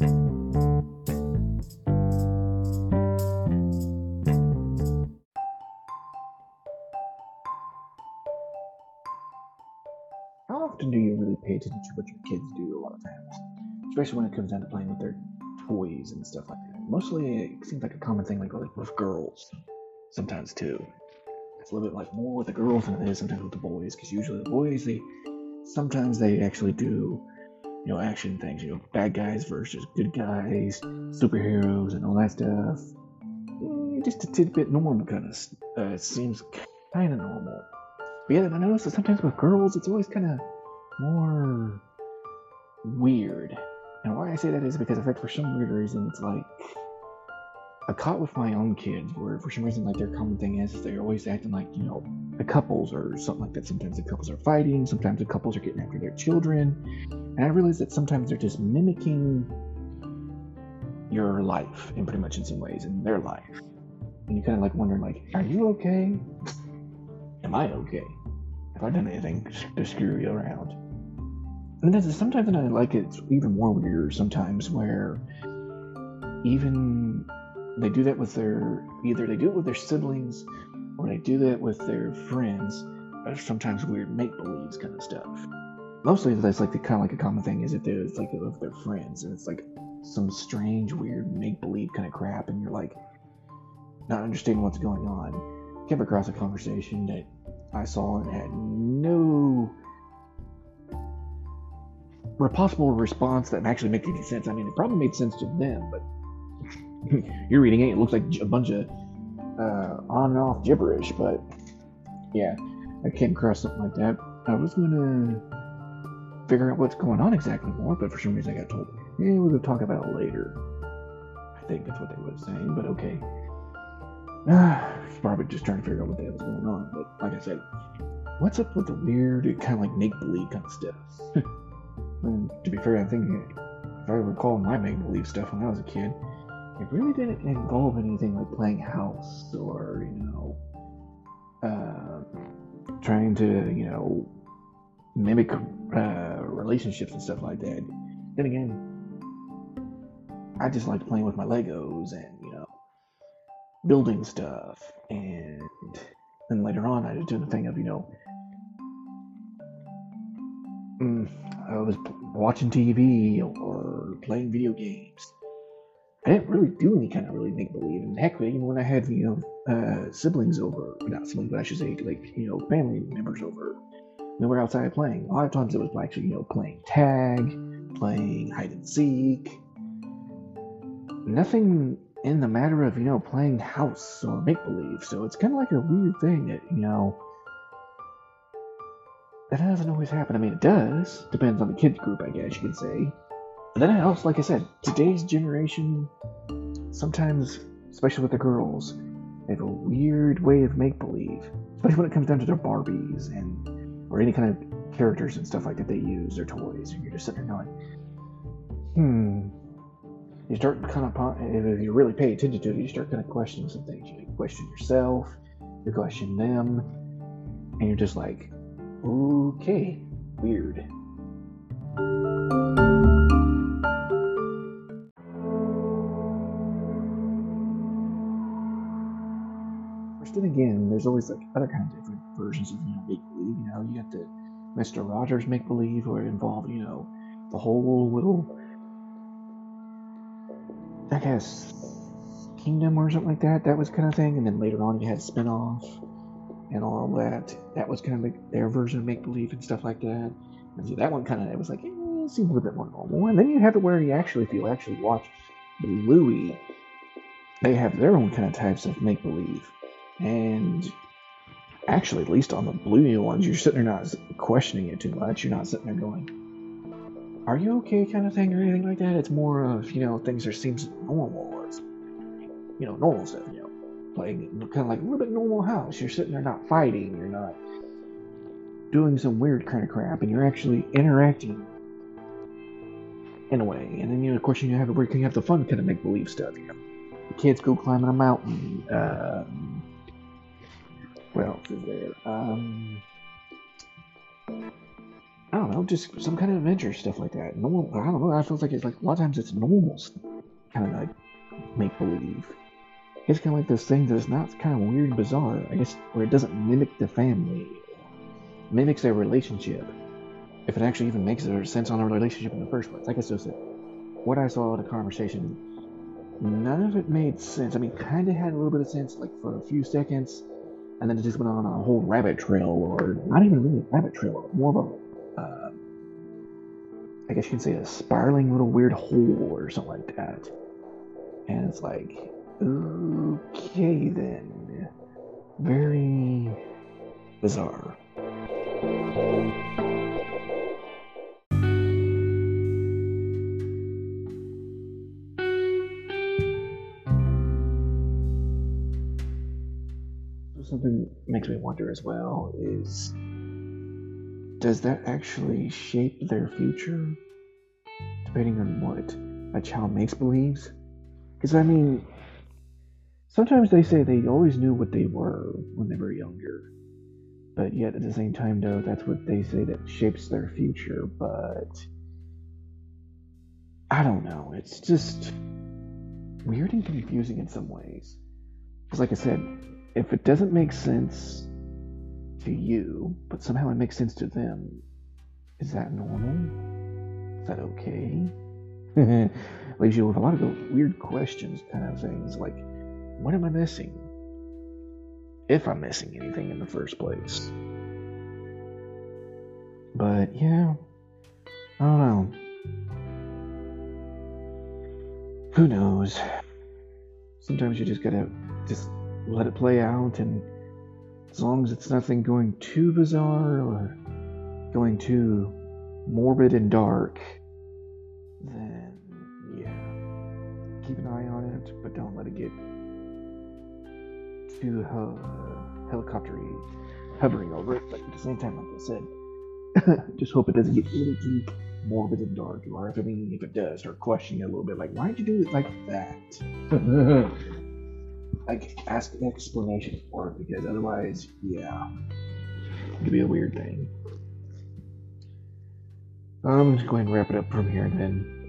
How often do you really pay attention to what your kids do a lot of times? Especially when it comes down to playing with their toys and stuff like that. Mostly it seems like a common thing like, with girls. Sometimes too. It's a little bit like more with the girls than it is sometimes with the boys, because usually the boys they sometimes they actually do you know action things, you know, bad guys versus good guys, superheroes and all that stuff. Mm, Just a tidbit normal kind of uh, seems kind of normal. But yeah, I noticed that sometimes with girls, it's always kind of more weird. And why I say that is because, in fact, for some weird reason, it's like I caught with my own kids, where for some reason, like their common thing is they're always acting like you know the couples or something like that. Sometimes the couples are fighting, sometimes the couples are getting after their children, and I realize that sometimes they're just mimicking your life, in pretty much in some ways, in their life. And you kind of like wondering, like, are you okay? Am I okay? Have I done anything to screw you around? And then sometimes I like it's even more weird sometimes where even they do that with their either they do it with their siblings or they do that with their friends sometimes weird make believes kind of stuff. Mostly that's like the kind of like a common thing is that it's like with their friends and it's like some strange weird make believe kind of crap and you're like not understanding what's going on. Came across a conversation that I saw and had no possible response that actually makes any sense. I mean, it probably made sense to them, but you're reading it, it looks like a bunch of uh, on and off gibberish. But yeah, I came across something like that. I was gonna figure out what's going on exactly more, but for some reason I got told, "Yeah, we're gonna talk about it later." I think that's what they were saying, but okay. probably just trying to figure out what the hell's going on. But like I said, what's up with the weird, kind of like make believe kind of stuff? And to be fair, I think if I recall my make believe stuff when I was a kid, it really didn't involve anything like playing house or, you know, uh, trying to, you know, mimic uh, relationships and stuff like that. Then again, I just liked playing with my Legos and, you know, building stuff. And then later on, I was doing the thing of, you know, mm, I was watching TV or playing video games. I didn't really do any kind of really make believe. And heck, even when I had you know uh, siblings over, not siblings, but I should say like you know family members over, we were outside playing. A lot of times it was actually you know playing tag, playing hide and seek. Nothing in the matter of you know playing house or make believe. So it's kind of like a weird thing that you know that doesn't always happen. I mean, it does. Depends on the kids group, I guess you could say. But then else, like I said, today's generation, sometimes, especially with the girls, they have a weird way of make believe. Especially when it comes down to their Barbies and or any kind of characters and stuff like that they use, their toys, and you're just sitting there going, hmm. You start kind of, if you really pay attention to it, you start kind of questioning some things. You question yourself, you question them, and you're just like, Okay, weird. First, then again, there's always like other kinds of different versions of you know make believe. You know, you got the Mister Rogers make believe, where it involved you know the whole little, I guess, kingdom or something like that. That was kind of thing, and then later on you had spinoff and all that. That was kind of like their version of make believe and stuff like that. And so that one kind of it was like eh, it seemed a little bit more normal. And then you have it where you actually if you actually watch Bluey, they have their own kind of types of make believe. And actually, at least on the Bluey ones, you're sitting there not questioning it too much. You're not sitting there going, "Are you okay?" kind of thing or anything like that. It's more of you know things that seems normal you know normal stuff. You know playing kind of like a little bit normal house. You're sitting there not fighting, you're not doing some weird kind of crap, and you're actually interacting in a way. And then you know, of course, you have where you can have the fun kind of make believe stuff. You know, the kids go climbing a mountain. Um, what else is there? Um, I don't know, just some kind of adventure stuff like that. Normal. I don't know. I feel like it's like a lot of times it's normal, kind of like make believe. It's kind of like those things that's not kind of weird and bizarre. I guess where it doesn't mimic the family, mimics their relationship. If it actually even makes sense on a relationship in the first place. I said, what I saw in the conversation, none of it made sense. I mean, kind of had a little bit of sense, like for a few seconds, and then it just went on a whole rabbit trail, or not even really a rabbit trail, more of a, uh, I guess you could say a spiraling little weird hole or something like that. And it's like, okay then. Very bizarre. Something makes me wonder as well is does that actually shape their future? Depending on what a child makes believes? Because, I mean, sometimes they say they always knew what they were when they were younger. But yet, at the same time, though, that's what they say that shapes their future. But I don't know. It's just weird and confusing in some ways. Because, like I said, if it doesn't make sense to you, but somehow it makes sense to them, is that normal? Is that okay? leaves you with a lot of weird questions, kind of things like, what am I missing? If I'm missing anything in the first place. But yeah, I don't know. Who knows? Sometimes you just gotta just let it play out, and as long as it's nothing going too bizarre or going too morbid and dark, then yeah, keep an eye on it, but don't let it get too uh, helicoptery, hovering over it. But at the same time, like I said, just hope it doesn't get too morbid and dark, or if I mean, if it does, start questioning it a little bit, like why'd you do it like that? like ask an explanation for it because otherwise, yeah, it could be a weird thing. I'm just going to wrap it up from here then.